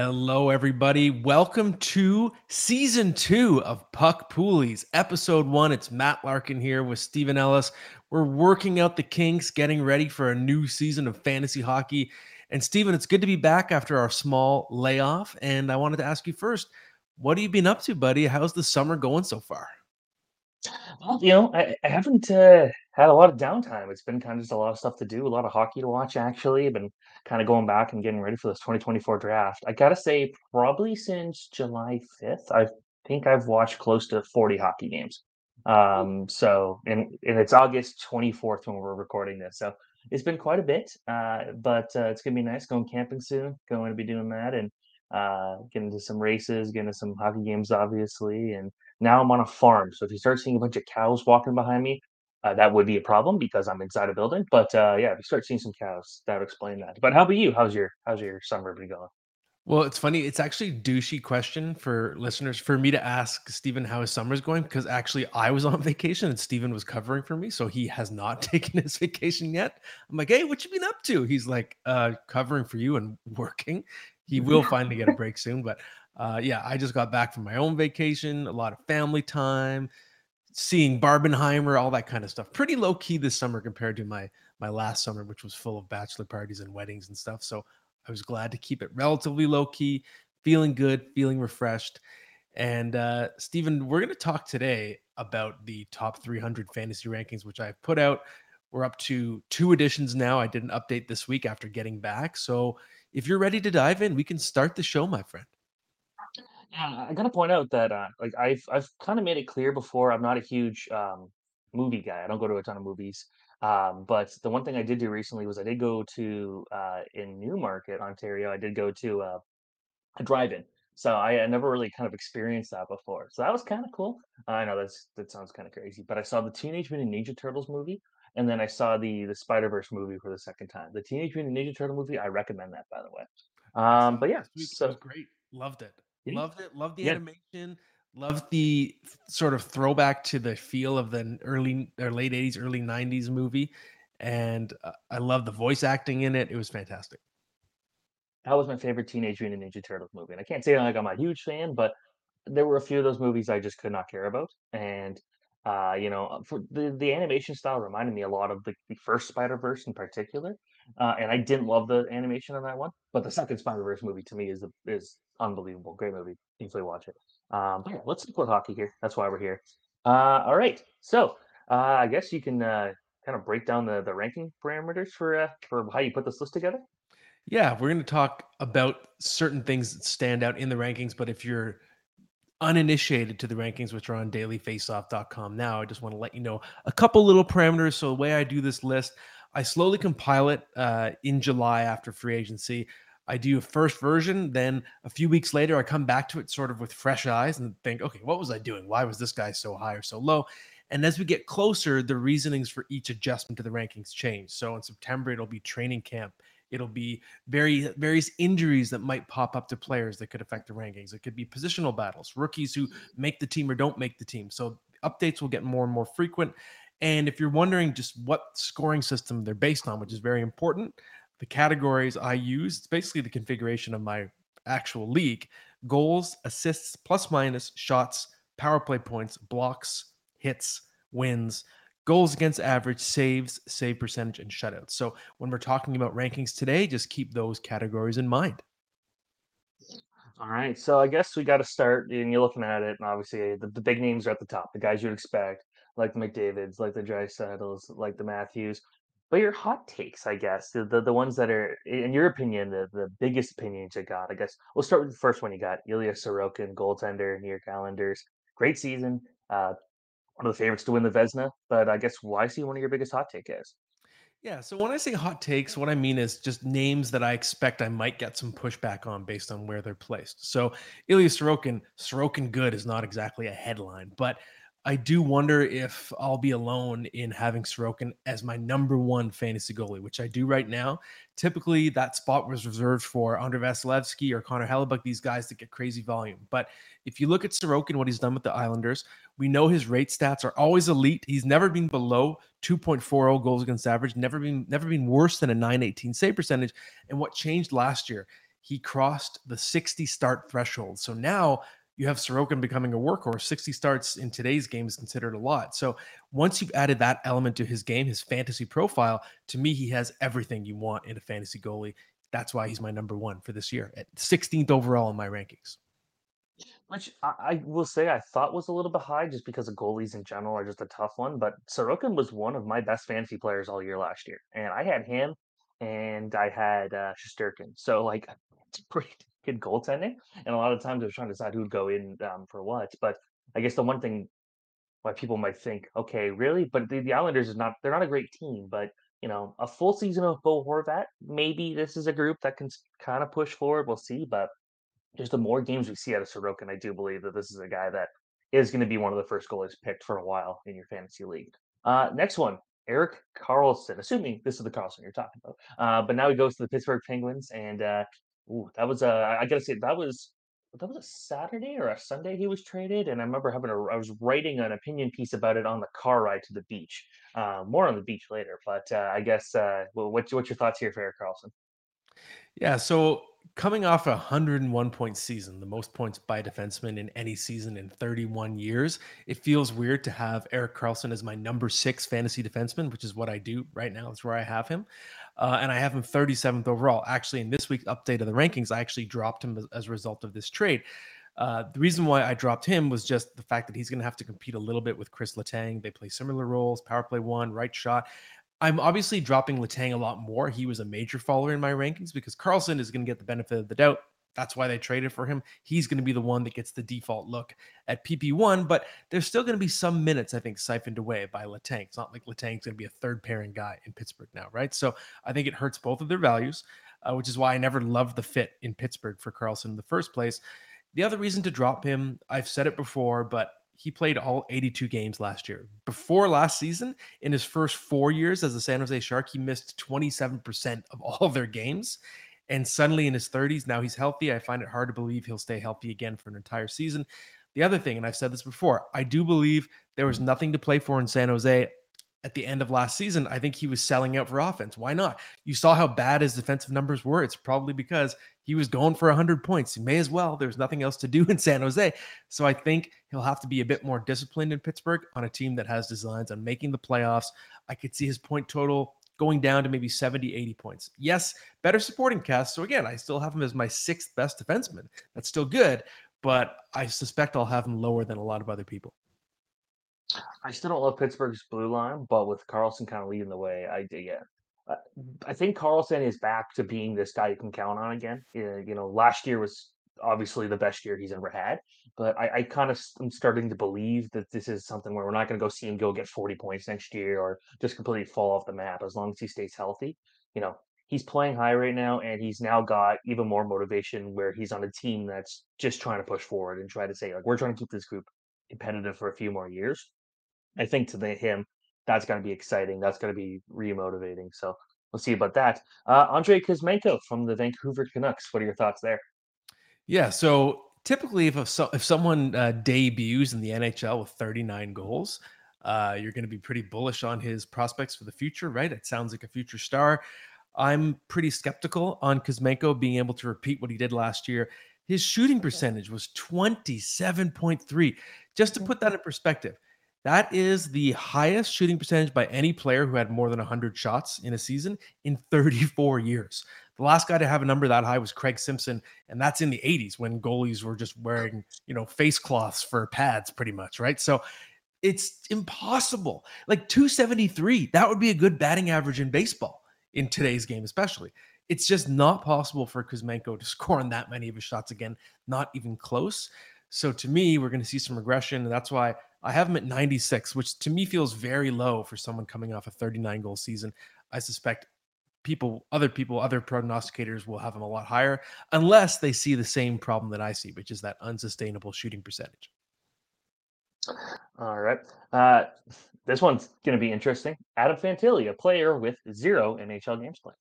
Hello, everybody. Welcome to season two of Puck Poolies, episode one. It's Matt Larkin here with Steven Ellis. We're working out the kinks, getting ready for a new season of fantasy hockey. And Steven, it's good to be back after our small layoff. And I wanted to ask you first, what have you been up to, buddy? How's the summer going so far? Well, you know, I, I haven't uh, had a lot of downtime. It's been kind of just a lot of stuff to do, a lot of hockey to watch, actually. I've been kind of going back and getting ready for this 2024 draft. I gotta say, probably since July 5th, I think I've watched close to 40 hockey games. Um, so, and, and it's August 24th when we're recording this. So it's been quite a bit, uh, but uh, it's gonna be nice going camping soon. Going to be doing that and uh, getting to some races, getting to some hockey games, obviously. And now I'm on a farm. So if you start seeing a bunch of cows walking behind me, uh, that would be a problem because I'm inside a building. But uh, yeah, if you start seeing some cows, that would explain that. But how about you? How's your how's your summer been going? Well, it's funny. It's actually a douchey question for listeners for me to ask Steven how his summer's going because actually I was on vacation and Steven was covering for me, so he has not taken his vacation yet. I'm like, hey, what you been up to? He's like, uh, covering for you and working. He will finally get a break soon, but uh, yeah, I just got back from my own vacation, a lot of family time, seeing Barbenheimer, all that kind of stuff. Pretty low key this summer compared to my my last summer, which was full of bachelor parties and weddings and stuff. So I was glad to keep it relatively low key, feeling good, feeling refreshed. And uh, Steven, we're going to talk today about the top 300 fantasy rankings, which I've put out. We're up to two editions now. I did an update this week after getting back. So if you're ready to dive in, we can start the show, my friend. Yeah, I gotta point out that uh, like I've I've kind of made it clear before. I'm not a huge um, movie guy. I don't go to a ton of movies. Um, but the one thing I did do recently was I did go to uh, in Newmarket, Ontario. I did go to uh, a drive-in. So I, I never really kind of experienced that before. So that was kind of cool. I know that's that sounds kind of crazy, but I saw the Teenage Mutant Ninja Turtles movie, and then I saw the the Spider-Verse movie for the second time. The Teenage Mutant Ninja Turtle movie, I recommend that by the way. I saw Um, it but yeah, week. It so was great. Loved it. Loved it. Loved the yeah, animation. Loved the sort of throwback to the feel of the early or late 80s, early 90s movie. And uh, I love the voice acting in it. It was fantastic. that was my favorite Teenage Mutant Ninja Turtles movie, and I can't say like I'm a huge fan, but there were a few of those movies I just could not care about. And uh, you know, uh, for the the animation style reminded me a lot of the, the first Spider Verse in particular. Uh, and I didn't love the animation on that one, but the second Spider Verse movie to me is the, is unbelievable. Great movie. Easily watch it. Um, but yeah, let's with hockey here. That's why we're here. Uh, all right. So uh, I guess you can uh, kind of break down the the ranking parameters for uh, for how you put this list together. Yeah, we're going to talk about certain things that stand out in the rankings. But if you're uninitiated to the rankings, which are on dailyfaceoff.com now, I just want to let you know a couple little parameters. So, the way I do this list, I slowly compile it uh, in July after free agency. I do a first version, then a few weeks later, I come back to it sort of with fresh eyes and think, okay, what was I doing? Why was this guy so high or so low? And as we get closer, the reasonings for each adjustment to the rankings change. So in September, it'll be training camp. It'll be very various injuries that might pop up to players that could affect the rankings. It could be positional battles, rookies who make the team or don't make the team. So updates will get more and more frequent. And if you're wondering just what scoring system they're based on, which is very important, the categories I use, it's basically the configuration of my actual league goals, assists, plus minus, shots, power play points, blocks, hits, wins, goals against average, saves, save percentage, and shutouts. So when we're talking about rankings today, just keep those categories in mind. All right, so I guess we got to start, and you're looking at it, and obviously the, the big names are at the top, the guys you'd expect, like the McDavid's, like the Draisaitls, like the Matthews. But your hot takes, I guess, the the, the ones that are, in your opinion, the, the biggest opinions you got. I guess we'll start with the first one you got. Ilya Sorokin, goaltender, New York Islanders. Great season. Uh, one of the favorites to win the Vezina, But I guess why is he one of your biggest hot take is? Yeah, so when I say hot takes, what I mean is just names that I expect I might get some pushback on based on where they're placed. So Ilya Sorokin, Sorokin good is not exactly a headline, but I do wonder if I'll be alone in having Sorokin as my number one fantasy goalie, which I do right now. Typically, that spot was reserved for Andrei Vasilevskiy or Connor Hellebuyck, these guys that get crazy volume. But if you look at Sorokin, what he's done with the Islanders, we know his rate stats are always elite. He's never been below 2.40 goals against average, never been never been worse than a 918 save percentage. And what changed last year? He crossed the 60 start threshold. So now you have Sorokin becoming a workhorse. 60 starts in today's game is considered a lot. So once you've added that element to his game, his fantasy profile, to me, he has everything you want in a fantasy goalie. That's why he's my number one for this year at 16th overall in my rankings. Which I, will say I thought was a little bit high just because of goalies in general are just a tough one. But Sorokin was one of my best fantasy players all year last year. And I had him and I had uh Shesterkin. So like it's pretty good goaltending. And a lot of times was trying to decide who'd go in um, for what. But I guess the one thing why people might think, okay, really? But the, the Islanders is not they're not a great team, but you know, a full season of Bo Horvat, maybe this is a group that can kind of push forward. We'll see, but just the more games we see out of Sorokin, I do believe that this is a guy that is going to be one of the first goalies picked for a while in your fantasy league. Uh, next one, Erik Karlsson. Assuming this is the Karlsson you're talking about, uh, but now he goes to the Pittsburgh Penguins, and uh, ooh, that was a I gotta say that was that was a Saturday or a Sunday he was traded, and I remember having a I was writing an opinion piece about it on the car ride to the beach. Uh, more on the beach later, but uh, I guess uh, well, what's what's your thoughts here for Karlsson? Yeah, so coming off a 101 point season, the most points by defenseman in any season in 31 years, it feels weird to have Erik Karlsson as my number six fantasy defenseman, which is what I do right now. That's where I have him. Uh, and I have him 37th overall. Actually, in this week's update of the rankings, I actually dropped him as, as a result of this trade. Uh, the reason why I dropped him was just the fact that he's going to have to compete a little bit with Chris Letang. They play similar roles, power play one, right shot. I'm obviously dropping Letang a lot more. He was a major follower in my rankings because Karlsson is going to get the benefit of the doubt. That's why they traded for him. He's going to be the one that gets the default look at PP1, but there's still going to be some minutes, I think, siphoned away by Letang. It's not like Letang's going to be a third pairing guy in Pittsburgh now, right? So I think it hurts both of their values, uh, which is why I never loved the fit in Pittsburgh for Karlsson in the first place. The other reason to drop him, I've said it before, but he played all 82 games last year. Before last season, in his first four years as a San Jose Shark, he missed 27% of all their games. And suddenly in his 30s, now he's healthy. I find it hard to believe he'll stay healthy again for an entire season. The other thing, and I've said this before, I do believe there was nothing to play for in San Jose at the end of last season, I think he was selling out for offense. Why not? You saw how bad his defensive numbers were. It's probably because he was going for 100 points. He may as well. There's nothing else to do in San Jose. So I think he'll have to be a bit more disciplined in Pittsburgh on a team that has designs on making the playoffs. I could see his point total going down to maybe 70, 80 points. Yes, better supporting cast. So again, I still have him as my sixth best defenseman. That's still good, but I suspect I'll have him lower than a lot of other people. I still don't love Pittsburgh's blue line, but with Karlsson kind of leading the way, I dig it. Uh, I think Karlsson is back to being this guy you can count on again. Uh, you know, last year was obviously the best year he's ever had, but I, I kind of am starting to believe that this is something where we're not going to go see him go get 40 points next year or just completely fall off the map as long as he stays healthy. You know, he's playing high right now, and he's now got even more motivation where he's on a team that's just trying to push forward and try to say, like, we're trying to keep this group competitive for a few more years. I think to him, that's going to be exciting. That's going to be remotivating. So we'll see about that. Uh, Andrei Kuzmenko from the Vancouver Canucks. What are your thoughts there? Yeah. So typically, if a, if someone uh, debuts in the NHL with 39 goals, uh, you're going to be pretty bullish on his prospects for the future, right? It sounds like a future star. I'm pretty skeptical on Kuzmenko being able to repeat what he did last year. His shooting percentage was 27.3. Just to put that in perspective, that is the highest shooting percentage by any player who had more than 100 shots in a season in 34 years. The last guy to have a number that high was Craig Simpson, and that's in the 80s when goalies were just wearing, you know, face cloths for pads pretty much, right? So It's impossible. Like 273, that would be a good batting average in baseball in today's game, especially. It's just not possible for Kuzmenko to score on that many of his shots again, not even close. So to me, we're going to see some regression. And that's why I have him at 96, which to me feels very low for someone coming off a 39 goal season. I suspect people, other people, other prognosticators will have him a lot higher unless they see the same problem that I see, which is that unsustainable shooting percentage. All right. Uh, this one's going to be interesting. Adam Fantilli, a player with zero NHL games played.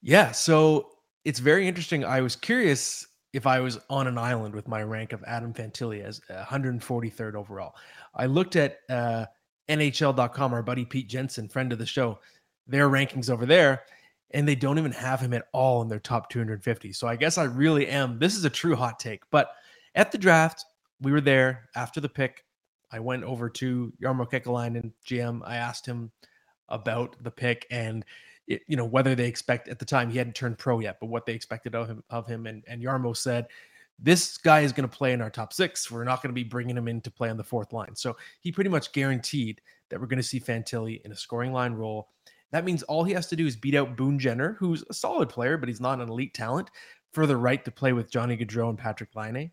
Yeah. So it's very interesting. I was curious if I was on an island with my rank of Adam Fantilli as 143rd overall. I looked at uh, NHL.com, our buddy Pete Jensen, friend of the show, their rankings over there, and they don't even have him at all in their top 250. So I guess I really am. This is a true hot take. But at the draft, we were there after the pick. I went over to Jarmo Kekalainen, GM. I asked him about the pick and it, you know whether they expect at the time he hadn't turned pro yet, but what they expected of him of him. And and Jarmo said, "This guy is going to play in our top six. We're not going to be bringing him in to play on the fourth line." So he pretty much guaranteed that we're going to see Fantilli in a scoring line role. That means all he has to do is beat out Boone Jenner, who's a solid player, but he's not an elite talent, for the right to play with Johnny Gaudreau and Patrick Laine.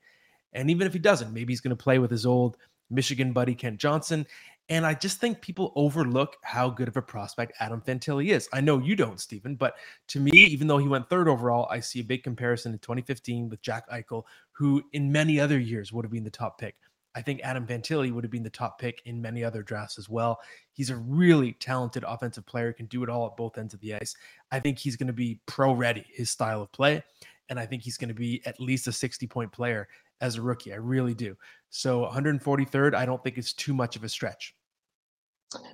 And even if he doesn't, maybe he's going to play with his old Michigan buddy Kent Johnson. And I just think people overlook how good of a prospect Adam Fantilli is. I know you don't, Steven, but to me, even though he went third overall, I see a big comparison in 2015 with Jack Eichel, who in many other years would have been the top pick. I think Adam Fantilli would have been the top pick in many other drafts as well. He's a really talented offensive player, can do it all at both ends of the ice. I think he's going to be pro ready, his style of play. And I think he's going to be at least a 60 point player as a rookie. I really do. So 143rd, I don't think it's too much of a stretch.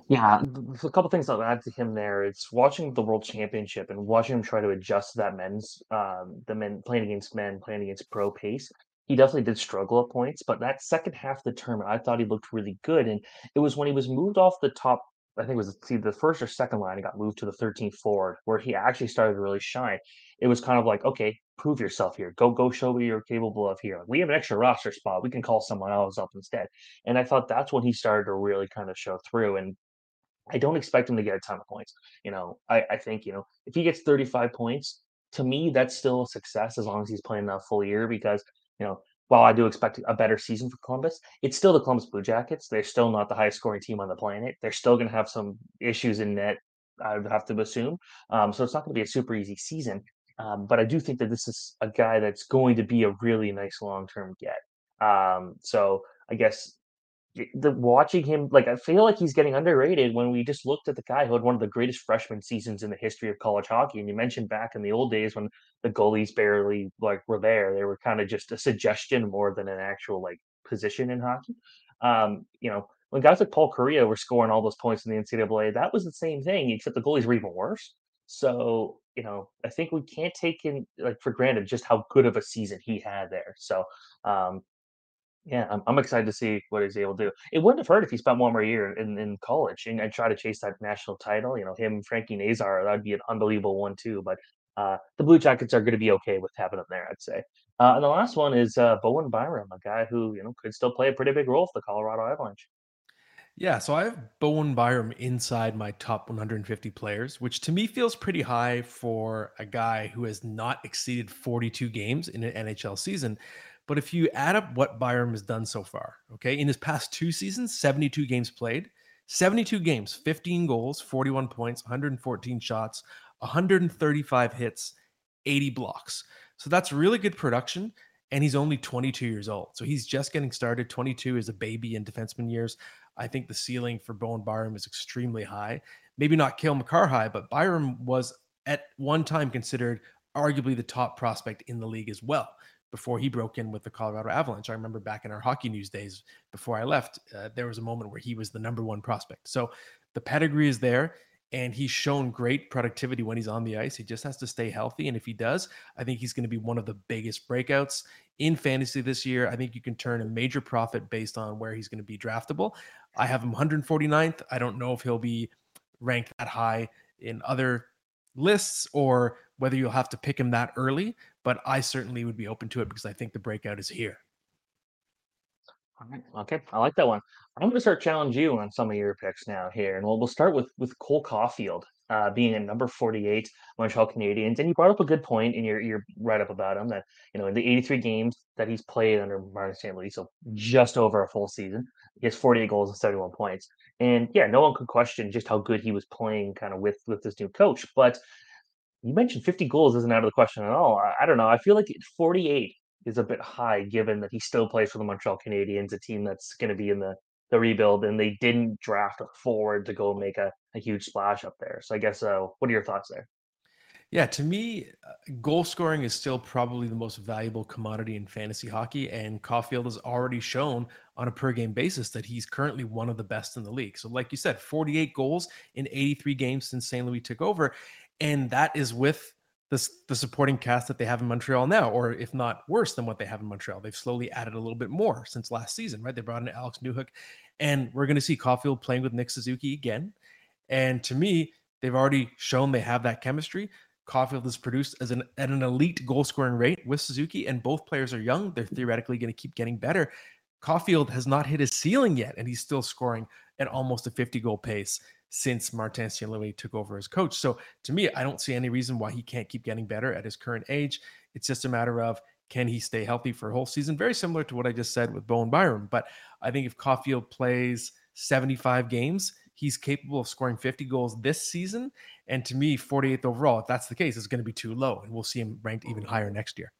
Yeah, a couple things I'll add to him there. It's watching the World Championship and watching him try to adjust to that men's, um, the men playing against men, playing against pro pace. He definitely did struggle at points, but that second half of the tournament, I thought he looked really good. And it was when he was moved off the top I think it was see the first or second line, he got moved to the 13th forward, where he actually started to really shine. It was kind of like, okay, prove yourself here. Go, go, show what you're capable of here. We have an extra roster spot. We can call someone else up instead. And I thought that's when he started to really kind of show through. And I don't expect him to get a ton of points. You know, I, I think you know if he gets 35 points, to me that's still a success as long as he's playing that full year because you know while I do expect a better season for Columbus, it's still the Columbus Blue Jackets. They're still not the highest scoring team on the planet. They're still going to have some issues in net, I would have to assume. Um, so it's not going to be a super easy season. Um, but I do think that this is a guy that's going to be a really nice long term get. Um, so I guess the watching him like I feel like he's getting underrated when we just looked at the guy who had one of the greatest freshman seasons in the history of college hockey. And you mentioned back in the old days when the goalies barely like were there, they were kind of just a suggestion more than an actual like position in hockey. Um, you know, when guys like Paul Kariya were scoring all those points in the NCAA, that was the same thing, except the goalies were even worse. So, you know, I think we can't take in like for granted just how good of a season he had there. So, um, yeah, I'm, I'm excited to see what he's able to do. It wouldn't have hurt if he spent one more year in, in college and, and try to chase that national title. You know, him, Frankie Nazar, that'd be an unbelievable one too. But uh, the Blue Jackets are going to be okay with having him there, I'd say. Uh, and the last one is uh, Bowen Byram, a guy who you know could still play a pretty big role for the Colorado Avalanche. Yeah, so I have Bowen Byram inside my top 150 players, which to me feels pretty high for a guy who has not exceeded 42 games in an NHL season. But if you add up what Byram has done so far, okay, in his past two seasons, 72 games played, 72 games, 15 goals, 41 points, 114 shots, 135 hits, 80 blocks. So that's really good production. And he's only 22 years old. So he's just getting started. 22 is a baby in defenseman years. I think the ceiling for Bowen Byram is extremely high. Maybe not Cale Makar high, but Byram was at one time considered arguably the top prospect in the league as well before he broke in with the Colorado Avalanche. I remember back in our hockey news days before I left, uh, there was a moment where he was the number one prospect. So the pedigree is there and he's shown great productivity when he's on the ice. He just has to stay healthy. And if he does, I think he's going to be one of the biggest breakouts in fantasy this year. I think you can turn a major profit based on where he's going to be draftable. I have him 149th. I don't know if he'll be ranked that high in other lists or whether you'll have to pick him that early, but I certainly would be open to it because I think the breakout is here. All right. Okay, I like that one. I'm going to start challenge you on some of your picks now here, and we'll we'll start with with Cole Caufield uh, being at number 48 Montreal Canadiens, and you brought up a good point in your your write up about him that you know in the 83 games that he's played under Martin St. Louis, so just over a full season, he has 48 goals and 71 points, and yeah, no one could question just how good he was playing kind of with with this new coach, but you mentioned 50 goals isn't out of the question at all. I, I don't know. I feel like 48 is a bit high given that he still plays for the Montreal Canadiens, a team that's going to be in the, the rebuild, and they didn't draft a forward to go make a, a huge splash up there. So I guess, uh, what are your thoughts there? Yeah, to me, uh, goal scoring is still probably the most valuable commodity in fantasy hockey. And Caufield has already shown on a per game basis that he's currently one of the best in the league. So, like you said, 48 goals in 83 games since St. Louis took over and that is with the, the supporting cast that they have in Montreal now, or if not worse than what they have in Montreal. They've slowly added a little bit more since last season, right? They brought in Alex Newhook, and we're going to see Caufield playing with Nick Suzuki again. And to me, they've already shown they have that chemistry. Caufield has produced as an at an elite goal scoring rate with Suzuki, and both players are young. They're theoretically going to keep getting better. Caufield has not hit his ceiling yet, and he's still scoring at almost a 50 goal pace since Martin. Louis took over as coach. So to me, I don't see any reason why he can't keep getting better at his current age. It's just a matter of can he stay healthy for a whole season? Very similar to what I just said with Bowen Byram. But I think if Caufield plays 75 games, he's capable of scoring 50 goals this season. And to me, 48th overall, if that's the case, is going to be too low. And we'll see him ranked even higher next year.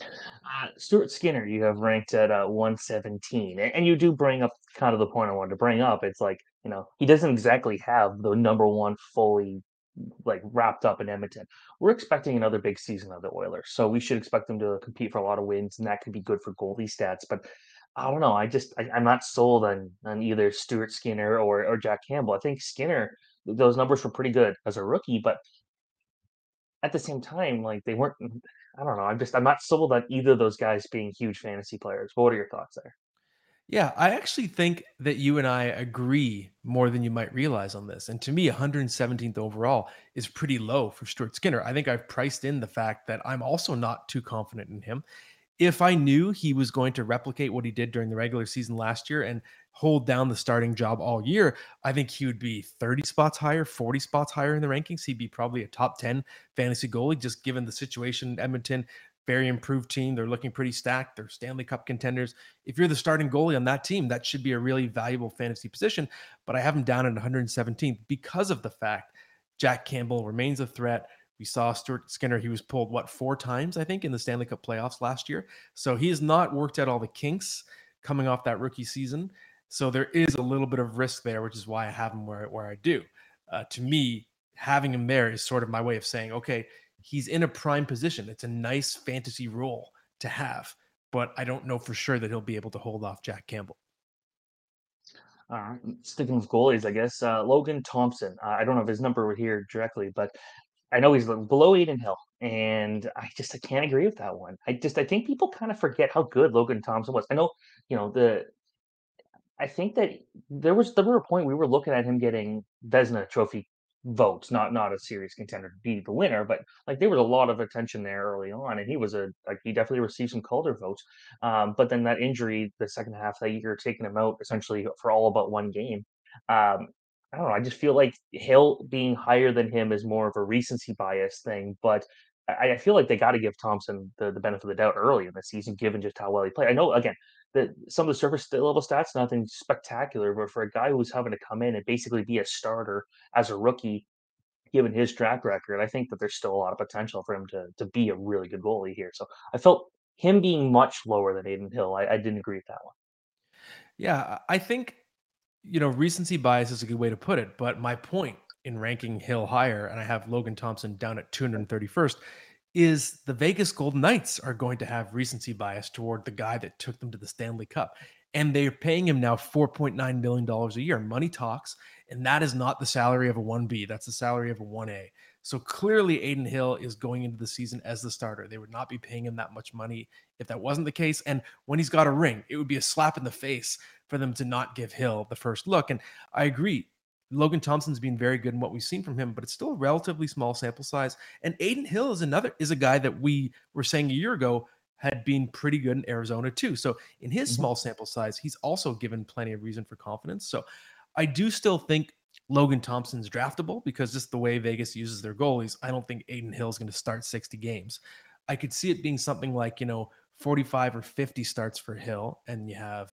Uh, Stuart Skinner, you have ranked at uh, 117, and, you do bring up kind of the point I wanted to bring up. It's like you know he doesn't exactly have the number one fully like wrapped up in Edmonton. We're expecting another big season of the Oilers, so we should expect them to compete for a lot of wins, and that could be good for goalie stats. But I don't know. I just I, am not sold on on either Stuart Skinner or or Jack Campbell. I think Skinner those numbers were pretty good as a rookie, but at the same time, like they weren't. I don't know. I'm just I'm not sold on either of those guys being huge fantasy players. What are your thoughts there? Yeah, I actually think that you and I agree more than you might realize on this. And to me, 117th overall is pretty low for Stuart Skinner. I think I've priced in the fact that I'm also not too confident in him if I knew he was going to replicate what he did during the regular season last year and hold down the starting job all year, I think he would be 30 spots higher, 40 spots higher in the rankings. He'd be probably a top 10 fantasy goalie, just given the situation. Edmonton, very improved team. They're looking pretty stacked. They're Stanley Cup contenders. If you're the starting goalie on that team, that should be a really valuable fantasy position. But I have him down at 117th because of the fact Jack Campbell remains a threat. We saw Stuart Skinner, he was pulled, what, four times, I think, in the Stanley Cup playoffs last year. So he has not worked out all the kinks coming off that rookie season. So there is a little bit of risk there, which is why I have him where, where I do. Uh, to me, having him there is sort of my way of saying, okay, he's in a prime position. It's a nice fantasy role to have, but I don't know for sure that he'll be able to hold off Jack Campbell. All right. Sticking with goalies, I guess. Uh, Logan Thompson. Uh, I don't know if his number were here directly, but I know he's below Adin Hill, and I just I can't agree with that one. I just I think people kind of forget how good Logan Thompson was. I know, you know, the I think that there was there were a point we were looking at him getting Vezina Trophy votes, not not a serious contender to be the winner, but like there was a lot of attention there early on, and he was a like he definitely received some Calder votes. Um, but then that injury, the second half of that year, taking him out essentially for all but one game. Um, I don't know. I just feel like Hill being higher than him is more of a recency bias thing, but I, I feel like they got to give Thompson the, the benefit of the doubt early in the season, given just how well he played. I know again that some of the surface level stats, nothing spectacular, but for a guy who's having to come in and basically be a starter as a rookie, given his track record, I think that there's still a lot of potential for him to to be a really good goalie here. So I felt him being much lower than Adin Hill. I, I didn't agree with that one. Yeah, I think you know, recency bias is a good way to put it. But my point in ranking Hill higher, and I have Logan Thompson down at 231st, is the Vegas Golden Knights are going to have recency bias toward the guy that took them to the Stanley Cup. And they're paying him now $4.9 million a year. Money talks. And that is not the salary of a 1B. That's the salary of a 1A. So clearly, Adin Hill is going into the season as the starter. They would not be paying him that much money if that wasn't the case. And when he's got a ring, it would be a slap in the face for them to not give Hill the first look. And I agree. Logan Thompson's been very good in what we've seen from him, but it's still a relatively small sample size. And Adin Hill is another is a guy that we were saying a year ago had been pretty good in Arizona too. So in his Mhm. small sample size, he's also given plenty of reason for confidence. So I do still think Logan Thompson's draftable because just the way Vegas uses their goalies, I don't think Adin Hill is going to start 60 games. I could see it being something like, you know, 45 or 50 starts for Hill, and you have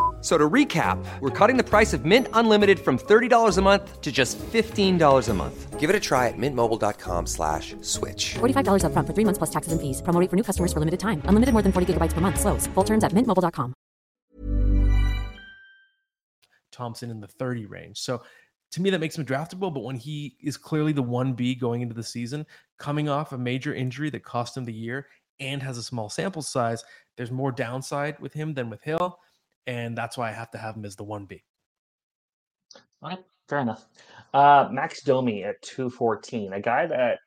F- So to recap, we're cutting the price of Mint Unlimited from $30 a month to just $15 a month. Give it a try at mintmobile.com slash switch. $45 upfront for three months plus taxes and fees. Promo for new customers for limited time. Unlimited more than 40 gigabytes per month. Slows. Full terms at mintmobile.com. Thompson in the 30 range. So to me, that makes him draftable. But when he is clearly the 1B going into the season, coming off a major injury that cost him the year and has a small sample size, there's more downside with him than with Hill. And that's why I have to have him as the 1B. All right, fair enough. Uh, Max Domi at 214, a guy that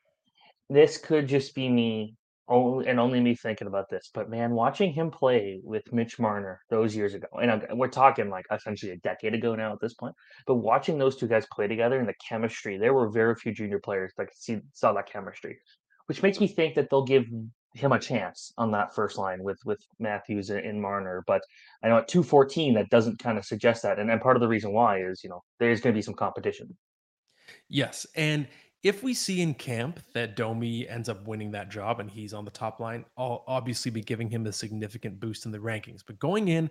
this could just be me only and only me thinking about this, but man, watching him play with Mitch Marner those years ago, and we're talking like essentially a decade ago now at this point, but watching those two guys play together and the chemistry, there were very few junior players that could see saw that chemistry, which makes me think that they'll give him a chance on that first line with with Matthews and, Marner. But I know at 214 that doesn't kind of suggest that, and, and part of the reason why is you know there's going to be some competition. Yes. And if we see in camp that Domi ends up winning that job and he's on the top line, I'll obviously be giving him a significant boost in the rankings. But going in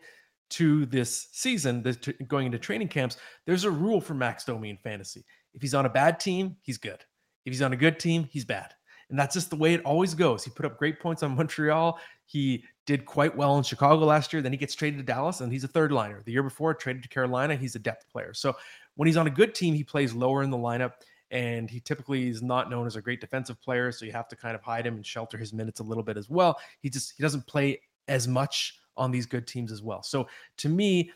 to this season, this, going into training camps, there's a rule for Max Domi in fantasy. If he's on a bad team, he's good. If he's on a good team, he's bad. And that's just the way it always goes. He put up great points on Montreal. He did quite well in Chicago last year. Then he gets traded to Dallas and he's a third liner. The year before, traded to Carolina, he's a depth player. So when he's on a good team, he plays lower in the lineup and he typically is not known as a great defensive player so you have to kind of hide him and shelter his minutes a little bit as well he just he doesn't play as much on these good teams as well so to me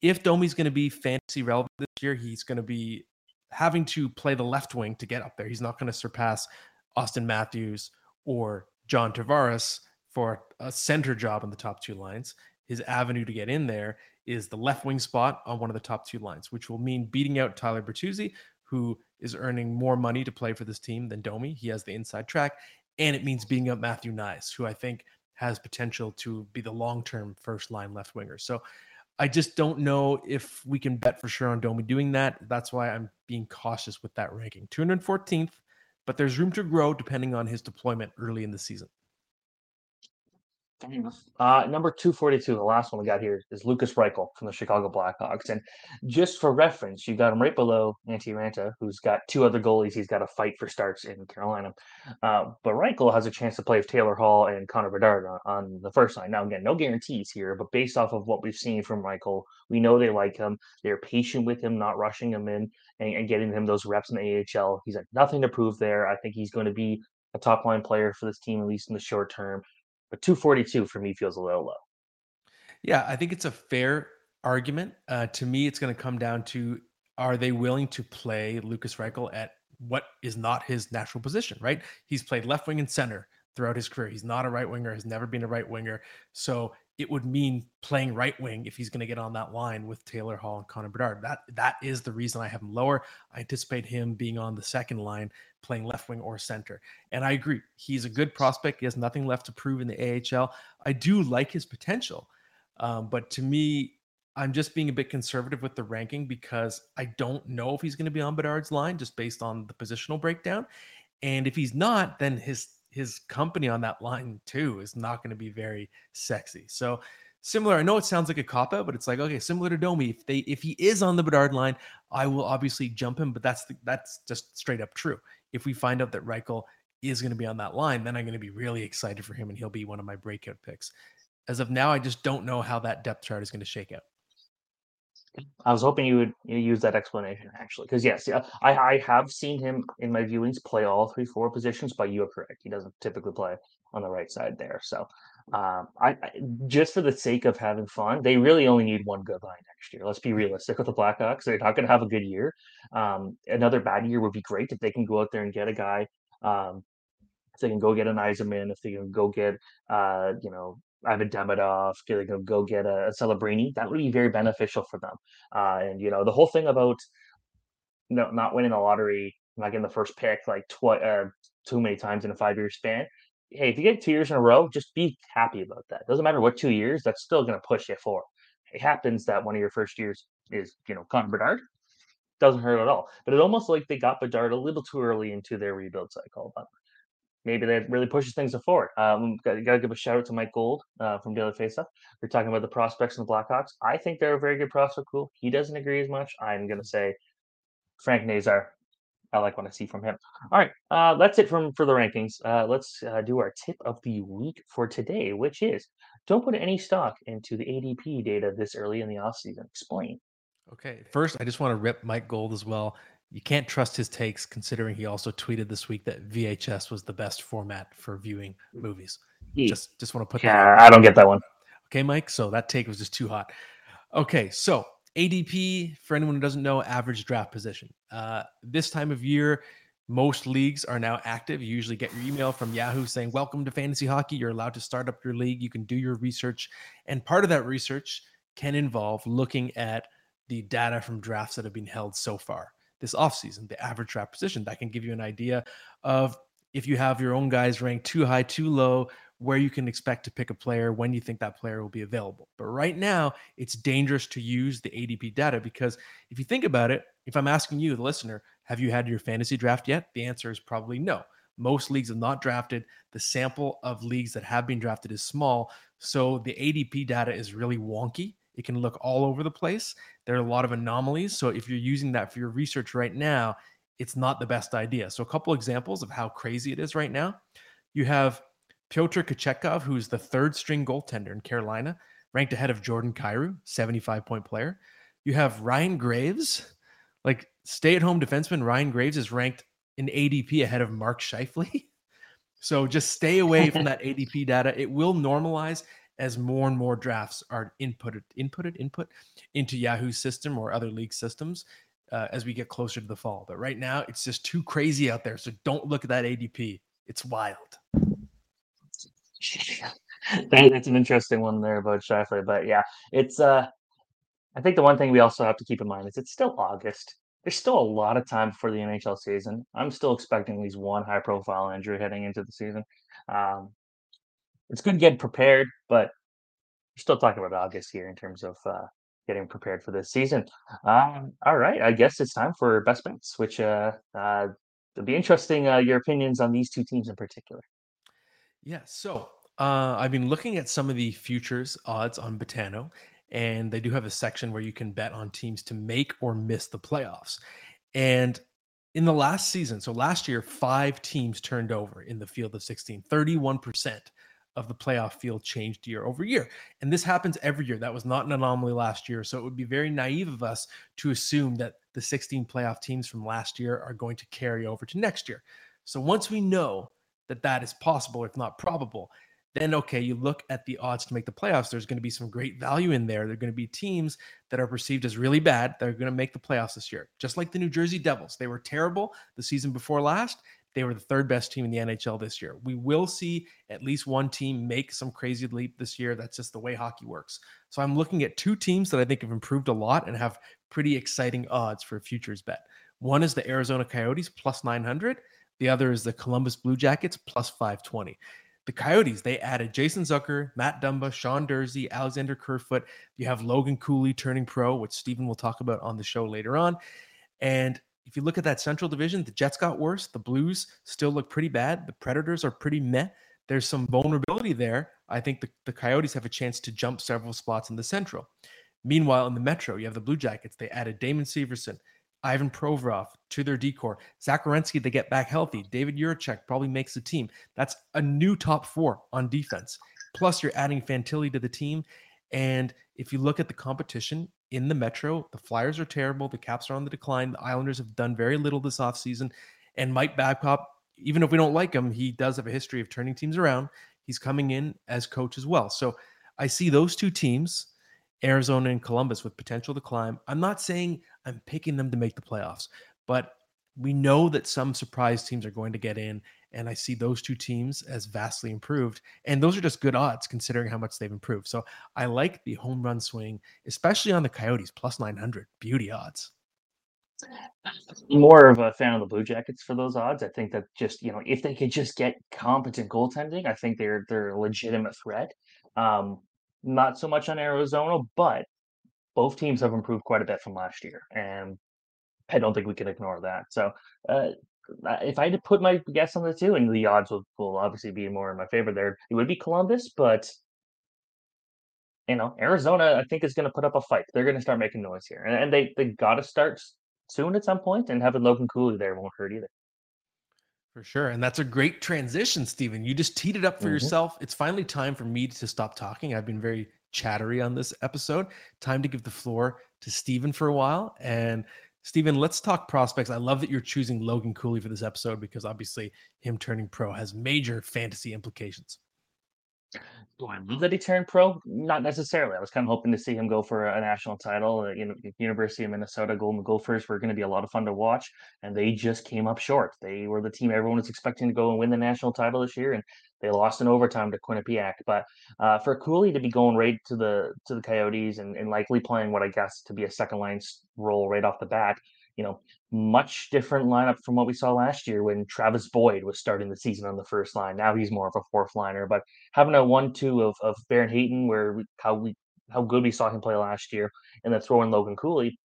if domi's going to be fantasy relevant this year he's going to be having to play the left wing to get up there he's not going to surpass austin matthews or john tavares for a center job on the top two lines his avenue to get in there is the left wing spot on one of the top two lines which will mean beating out tyler bertuzzi who is earning more money to play for this team than Domi. He has the inside track, and it means beating up Matthew Knies, who I think has potential to be the long-term first line left winger. So I just don't know if we can bet for sure on Domi doing that. That's why I'm being cautious with that ranking. 214th, but there's room to grow depending on his deployment early in the season. Uh, number 242, the last one we got here is Lukas Reichel from the Chicago Blackhawks. And just for reference, you got him right below Antti Raanta, who's got two other goalies he's got to fight for starts in Carolina. Uh, but Reichel has a chance to play with Taylor Hall and Connor Bedard on, on the first line. Now, again, no guarantees here, but based off of what we've seen from Reichel, we know they like him. They're patient with him, not rushing him in and, and getting him those reps in the AHL. He's had nothing to prove there. I think he's going to be a top line player for this team, at least in the short term but 242 for me feels a little low. Yeah, I think it's a fair argument. Uh, to me, it's going to come down to are they willing to play Lukas Reichel at what is not his natural position, right? He's played left wing and center throughout his career. He's not a right winger, has never been a right winger. So it would mean playing right wing if he's going to get on that line with Taylor Hall and Connor Bedard. That that is the reason I have him lower. I anticipate him being on the second line, playing left wing or center. And I agree, he's a good prospect. He has nothing left to prove in the AHL. I do like his potential, um, but to me, I'm just being a bit conservative with the ranking because I don't know if he's going to be on Bedard's line just based on the positional breakdown. And if he's not, then his his company on that line too is not going to be very sexy. So similar, I know it sounds like a cop out, but it's like okay, similar to Domi. If they if he is on the Bedard line, I will obviously jump him, but that's the, that's just straight up true. If we find out that Reichel is going to be on that line, then I'm going to be really excited for him and he'll be one of my breakout picks. As of now, I just don't know how that depth chart is going to shake out. I was hoping you would use that explanation actually, because yes, yeah, I, I have seen him in my viewings play all three four positions, but you are correct. He doesn't typically play on the right side there. So, um, I, I just for the sake of having fun, they really only need one good line next year. Let's be realistic with the Blackhawks; they're not going to have a good year. Um, another bad year would be great if they can go out there and get a guy. Um, if they can go get an Yzerman, if they can go get, uh, you know, Ivan Demidov, they can go get a, a Celebrini, that would be very beneficial for them. Uh, and you know, the whole thing about no, not winning the lottery, not getting the first pick like twi- uh, too many times in a five year span. Hey, if you get two years in a row, just be happy about that. Doesn't matter what two years, that's still going to push you forward. It happens that one of your first years is, you know, Connor Bedard. Doesn't hurt at all. But it's almost like they got Bedard a little too early into their rebuild cycle. But maybe that really pushes things forward. Um, got, got to give a shout out to Mike Gold uh, from Daily Faceoff. We're talking about the prospects and the Blackhawks. I think they're a very good prospect pool. He doesn't agree as much. I'm going to say Frank Nazar. I like what I see from him. All right, uh, that's it from for the rankings. Uh, let's uh, do our tip of the week for today, which is don't put any stock into the ADP data this early in the offseason. Explain. Okay, first, I just want to rip Mike Gold as well. You can't trust his takes, considering he also tweeted this week that VHS was the best format for viewing movies. Just, just want to put yeah, that. I don't get that one. Okay, Mike. So that take was just too hot. Okay, so ADP, for anyone who doesn't know, average draft position. Uh, this time of year, most leagues are now active. You usually get your email from Yahoo saying, Welcome to fantasy hockey. You're allowed to start up your league. You can do your research. And part of that research can involve looking at the data from drafts that have been held so far this offseason, the average draft position. That can give you an idea of if you have your own guys ranked too high, too low, where you can expect to pick a player when you think that player will be available. But right now, it's dangerous to use the ADP data because if you think about it, if I'm asking you, the listener, have you had your fantasy draft yet? The answer is probably no. Most leagues have not drafted. The sample of leagues that have been drafted is small. So the ADP data is really wonky. It can look all over the place. There are a lot of anomalies. So if you're using that for your research right now, it's not the best idea. So a couple examples of how crazy it is right now. You have Pyotr Kochetkov, who's the third string goaltender in Carolina, ranked ahead of Jordan Kyrou, 75 point player. You have Ryan Graves, like stay at home defenseman Ryan Graves is ranked in ADP ahead of Mark Scheifele. So just stay away from that ADP data. It will normalize as more and more drafts are inputted, inputted, input into Yahoo's system or other league systems uh, as we get closer to the fall. But right now, it's just too crazy out there. So don't look at that ADP. It's wild. That's an interesting one there about Scheifele, but yeah, it's. uh I think the one thing we also have to keep in mind is it's still August. There's still a lot of time for the NHL season. I'm still expecting at least one high-profile injury heading into the season. Um, it's good getting prepared, but we're still talking about August here in terms of uh, getting prepared for this season. Um, all right, I guess it's time for best bets, which uh, uh, it'll be interesting. Uh, your opinions on these two teams in particular. Yeah, so uh, I've been looking at some of the futures odds on Betano, and they do have a section where you can bet on teams to make or miss the playoffs. And in the last season, so last year, five teams turned over in the field of 16, 31% of the playoff field changed year over year. And this happens every year. That was not an anomaly last year. So it would be very naive of us to assume that the 16 playoff teams from last year are going to carry over to next year. So once we know that that is possible, if not probable, then okay, you look at the odds to make the playoffs. There's going to be some great value in there. There are going to be teams that are perceived as really bad that are going to make the playoffs this year, just like the New Jersey Devils. They were terrible the season before last. They were the third best team in the NHL this year. We will see at least one team make some crazy leap this year. That's just the way hockey works. So I'm looking at two teams that I think have improved a lot and have pretty exciting odds for a futures bet. One is the Arizona Coyotes plus 900. The other is the Columbus Blue Jackets plus 520. The Coyotes, they added Jason Zucker, Matt Dumba, Sean Durzi, Alexander Kerfoot. You have Logan Cooley turning pro, which Steven will talk about on the show later on. And if you look at that Central Division, the Jets got worse. The Blues still look pretty bad. The Predators are pretty meh. There's some vulnerability there. I think the, the Coyotes have a chance to jump several spots in the Central. Meanwhile, in the Metro, you have the Blue Jackets. They added Damon Severson, Ivan Provorov to their decor. Zach Werenski, they get back healthy. David Jiricek probably makes the team. That's a new top four on defense. Plus, you're adding Fantilli to the team. And if you look at the competition in the Metro, the Flyers are terrible. The Caps are on the decline. The Islanders have done very little this offseason. And Mike Babcock, even if we don't like him, he does have a history of turning teams around. He's coming in as coach as well. So I see those two teams, Arizona and Columbus, with potential to climb. I'm not saying I'm picking them to make the playoffs, but we know that some surprise teams are going to get in. And I see those two teams as vastly improved. And those are just good odds considering how much they've improved. So I like the home run swing, especially on the Coyotes, plus 900. Beauty odds. More of a fan of the Blue Jackets for those odds. I think that just, you know, if they could just get competent goaltending, I think they're they're a legitimate threat. Um, not so much on Arizona, but both teams have improved quite a bit from last year. And I don't think we can ignore that. So, uh, if I had to put my guess on the two, and the odds will, will obviously be more in my favor there, it would be Columbus, but you know, Arizona, I think is going to put up a fight. They're going to start making noise here, and, and they they got to start soon at some point, and having Logan Cooley there won't hurt either. For sure. And that's a great transition, Steven. You just teed it up for mm-hmm. yourself. It's finally time for me to stop talking. I've been very chattery on this episode. Time to give the floor to Steven for a while. And Steven, let's talk prospects. I love that you're choosing Logan Cooley for this episode because obviously him turning pro has major fantasy implications. Do I love that he turned pro? Not necessarily. I was kind of hoping to see him go for a national title. Uh, University of Minnesota Golden Gophers were going to be a lot of fun to watch, and they just came up short. They were the team everyone was expecting to go and win the national title this year, and they lost in overtime to Quinnipiac. But uh, for Cooley to be going right to the to the Coyotes and, and likely playing what I guess to be a second line role right off the bat, you know, much different lineup from what we saw last year when Travis Boyd was starting the season on the first line. Now he's more of a fourth liner, but having a one-two of of Barrett Hayton, where we, how we how good we saw him play last year, and then throwing Logan Cooley,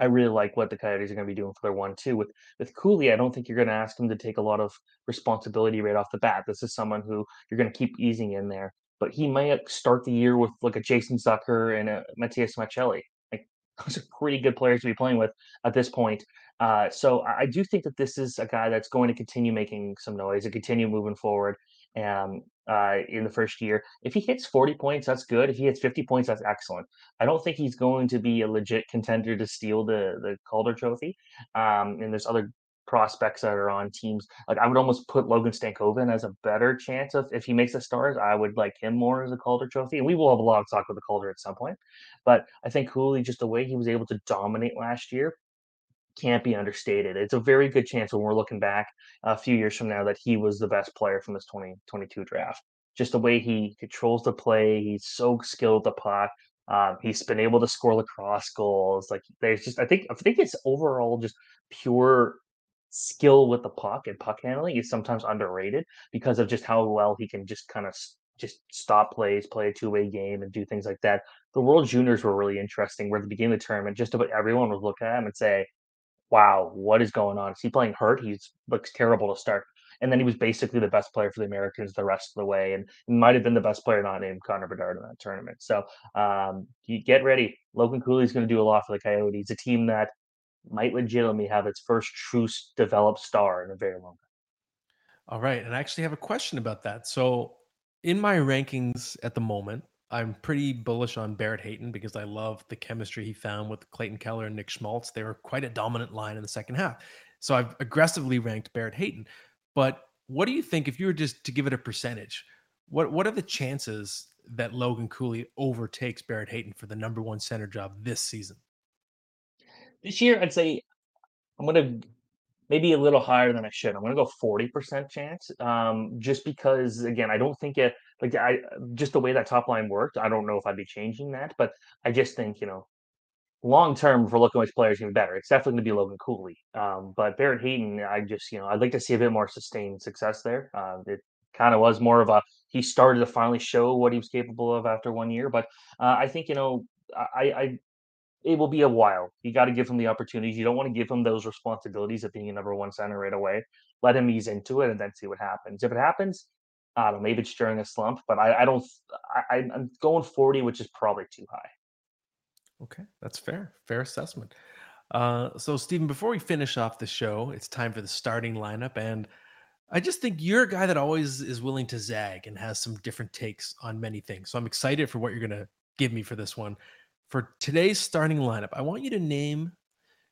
I really like what the Coyotes are going to be doing for their one-two. With with Cooley, I don't think you're going to ask him to take a lot of responsibility right off the bat. This is someone who you're going to keep easing in there, but he might start the year with like a Jason Zucker and a Matias Like those are pretty good players to be playing with at this point. Uh, so I do think that this is a guy that's going to continue making some noise and continue moving forward. And uh, in the first year, if he hits 40 points, that's good. If he hits 50 points, that's excellent. I don't think he's going to be a legit contender to steal the the Calder Trophy. Um, and there's other prospects that are on teams. Like I would almost put Logan Stankoven as a better chance of if he makes the stars. I would like him more as a Calder Trophy, and we will have a lot of talk with the Calder at some point. But I think Cooley, just the way he was able to dominate last year, can't be understated. It's a very good chance when we're looking back a few years from now that he was the best player from this 2022 draft. Just the way he controls the play, he's so skilled the puck. Um, he's been able to score lacrosse goals. Like there's just, I think, I think it's overall just pure skill with the puck and puck handling is sometimes underrated because of just how well he can just kind of just stop plays, play a two way game, and do things like that. The World Juniors were really interesting. Where at the beginning of the tournament, just about everyone would look at him and say, "Wow, what is going on? Is he playing hurt? He looks terrible to start." And then he was basically the best player for the Americans the rest of the way, and might have been the best player not named Connor Bedard in that tournament. So um, you get ready. Logan Cooley is going to do a lot for the Coyotes, a team that might legitimately have its first true developed star in a very long time. All right. And I actually have a question about that. So, in my rankings at the moment, I'm pretty bullish on Barrett Hayton because I love the chemistry he found with Clayton Keller and Nick Schmaltz. They were quite a dominant line in the second half. So I've aggressively ranked Barrett Hayton. But what do you think if you were just to give it a percentage? What what are the chances that Logan Cooley overtakes Barrett Hayton for the number one center job this season? This year, I'd say I'm gonna maybe a little higher than I should. I'm gonna go 40% chance. Um, just because again, I don't think it like I just the way that top line worked, I don't know if I'd be changing that, but I just think, you know, long term for looking which players even better. It's definitely gonna be Logan Cooley. Um, but Barrett Hayton, I just, you know, I'd like to see a bit more sustained success there. Uh, it kind of was more of a he started to finally show what he was capable of after one year. But uh, I think, you know, I, I it will be a while. You got to give him the opportunities. You don't want to give him those responsibilities of being a number one center right away. Let him ease into it and then see what happens. If it happens, I don't know. Maybe it's during a slump, but I, I don't. I, I'm going 40, which is probably too high. Okay, that's fair. Fair assessment. Uh, so, Steven, before we finish off the show, it's time for the starting lineup. And I just think you're a guy that always is willing to zag and has some different takes on many things. So, I'm excited for what you're going to give me for this one. For today's starting lineup, I want you to name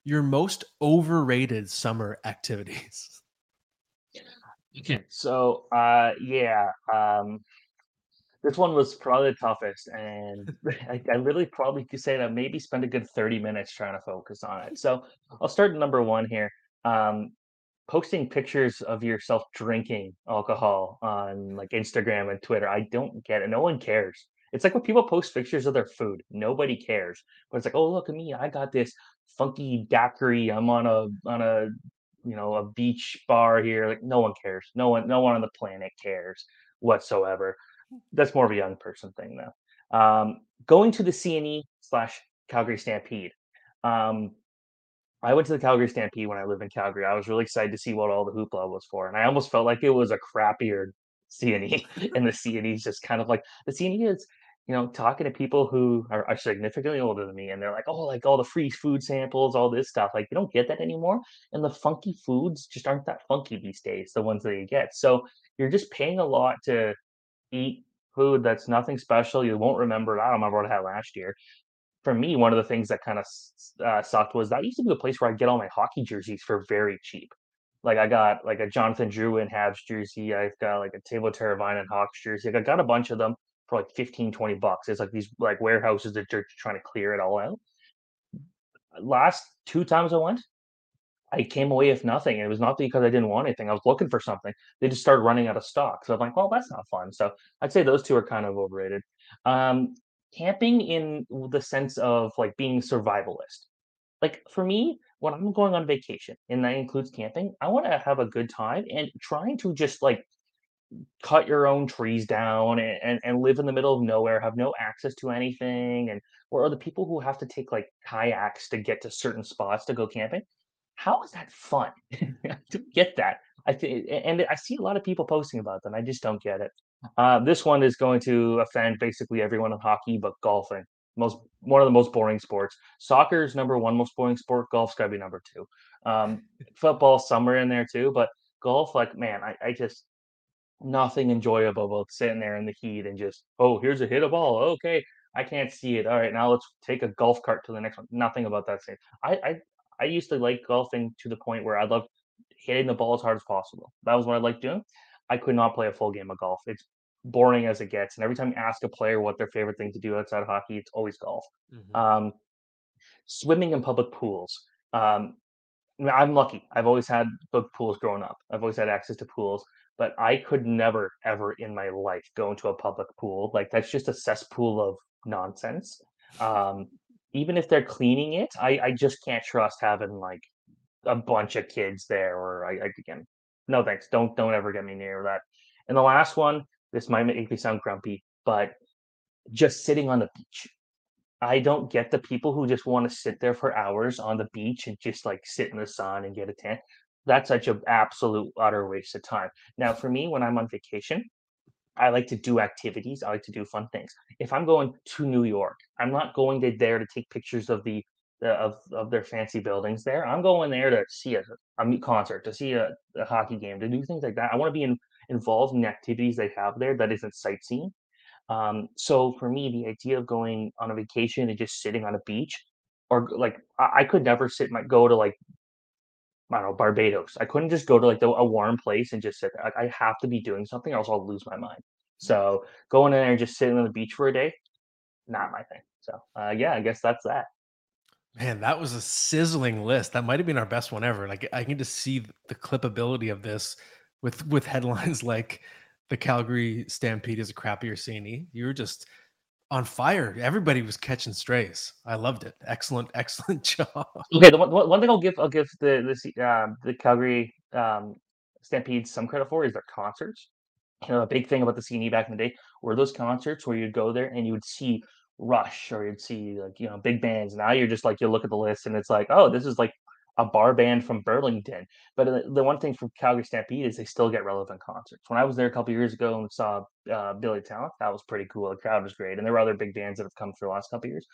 your most overrated summer activities. Okay. So, uh, yeah, um, this one was probably the toughest, and I, I literally probably could say that maybe spend a good 30 minutes trying to focus on it. So I'll start at number one here. Um, posting pictures of yourself drinking alcohol on like Instagram and Twitter. I don't get it. No one cares. It's like when people post pictures of their food. Nobody cares. But it's like, oh look at me, I got this funky daiquiri. I'm on a on a you know a beach bar here. Like no one cares. No one no one on the planet cares whatsoever that's more of a young person thing though. Um, going to the CNE slash Calgary Stampede. Um, I went to the Calgary Stampede when I lived in Calgary. I was really excited to see what all the hoopla was for, and I almost felt like it was a crappier CNE, and the CNE is just kind of like the CNE is, you know, talking to people who are, are significantly older than me, and they're like, oh, like all the free food samples, all this stuff. Like you don't get that anymore, and the funky foods just aren't that funky these days. The ones that you get, so you're just paying a lot to eat food that's nothing special. You won't remember it. I don't remember what I had last year. For me, one of the things that kind of uh, sucked was that used to be the place where I get all my hockey jerseys for very cheap. Like I got like a Jonathan Drouin Habs jersey. I've got like a Teuvo and Hawks jersey. Like I got a bunch of them for like 15, 20 bucks. It's like these like warehouses that they're trying to clear it all out. Last two times I went, I came away with nothing. It was not because I didn't want anything. I was looking for something. They just started running out of stock. So I'm like, well, that's not fun. So I'd say those two are kind of overrated. Um, camping in the sense of like being survivalist. Like for me, when I'm going on vacation, and that includes camping, I want to have a good time and trying to just like cut your own trees down and, and, and live in the middle of nowhere, have no access to anything, and or are the people who have to take like kayaks to get to certain spots to go camping how is that fun? I don't get that. I think, and I see a lot of people posting about them. I just don't get it. Uh, this one is going to offend basically everyone in hockey, but golfing. Most one of the most boring sports. Soccer is number one most boring sport. Golf's got to be number two. Um, football somewhere in there too, but golf, like man, I, I just nothing enjoyable about sitting there in the heat and just oh here's a hit a ball. Okay, I can't see it. All right, now let's take a golf cart to the next one. Nothing about that same. I, I I used to like golfing to the point where I loved hitting the ball as hard as possible. That was what I liked doing. I could not play a full game of golf. It's boring as it gets. And every time you ask a player what their favorite thing to do outside of hockey, it's always golf. Mm-hmm. Um, swimming in public pools. Um, I'm lucky. I've always had book pools growing up. I've always had access to pools, but I could never, ever in my life go into a public pool. Like that's just a cesspool of nonsense. Um, even if they're cleaning it, I, I just can't trust having like a bunch of kids there. Or I, I again, no thanks. Don't don't ever get me near that. And the last one, this might make me sound grumpy, but just sitting on the beach. I don't get the people who just want to sit there for hours on the beach and just like sit in the sun and get a tan. That's such an absolute utter waste of time. Now, for me, when I'm on vacation, I like to do activities. I like to do fun things. If I'm going to New York, I'm not going to there to take pictures of the, of of their fancy buildings there. I'm going there to see a, a concert, to see a, a hockey game, to do things like that. I want to be in, involved in the activities they have there that isn't sightseeing. Um, so for me, the idea of going on a vacation and just sitting on a beach, or like I, I could never sit my go to like I don't know, Barbados. I couldn't just go to like the, a warm place and just sit there. Like I have to be doing something, or else I'll lose my mind. So going in there and just sitting on the beach for a day, not my thing. So uh, yeah, I guess that's that. Man, that was a sizzling list. That might have been our best one ever. Like I can just see the clippability of this with with headlines like the Calgary Stampede is a crappier CNE. You were just on fire. Everybody was catching strays. I loved it. Excellent, excellent job. Okay, the one, one thing I'll give I'll give the the uh, the Calgary um, Stampede some credit for is their concerts. You know, a big thing about the CNE back in the day were those concerts where you'd go there and you would see Rush or you'd see like you know big bands. Now you're just like you look at the list and it's like, oh, this is like a bar band from Burlington. But the one thing from Calgary Stampede is they still get relevant concerts. When I was there a couple years ago and saw uh, Billy Talent, that was pretty cool. The crowd was great, and there were other big bands that have come through the last couple years.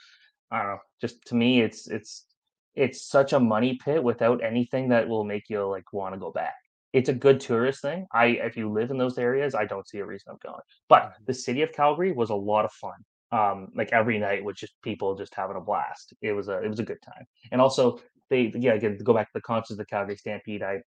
I don't know. Just to me, it's it's it's such a money pit without anything that will make you like want to go back. It's a good tourist thing. I if you live in those areas, I don't see a reason of going. But Mhm. the city of Calgary was a lot of fun. Um, like every night was just people just having a blast. It was a it was a good time. And also they yeah, again to go back to the concerts of the Calgary Stampede, I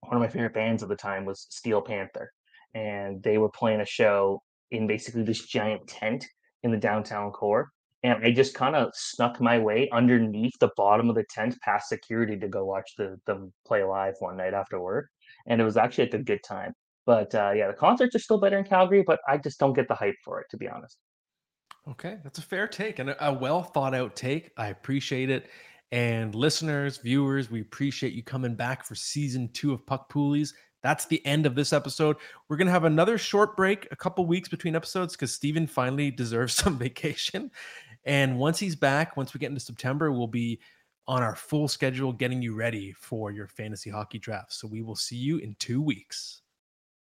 one of my favorite bands at the time was Steel Panther, and they were playing a show in basically this giant tent in the downtown core. And I just kind of snuck my way underneath the bottom of the tent past security to go watch the them play live one night after work. And it was actually like a good time. But uh, yeah, the concerts are still better in Calgary, but I just don't get the hype for it, to be honest. Okay, that's a fair take and a well thought out take. I appreciate it. And listeners, viewers, we appreciate you coming back for season two of Puck Poolies. That's the end of this episode. We're gonna have another short break, a couple weeks between episodes, because Steven finally deserves some vacation. And once he's back, once we get into September, we'll be on our full schedule getting you ready for your fantasy hockey draft. So we will see you in two weeks.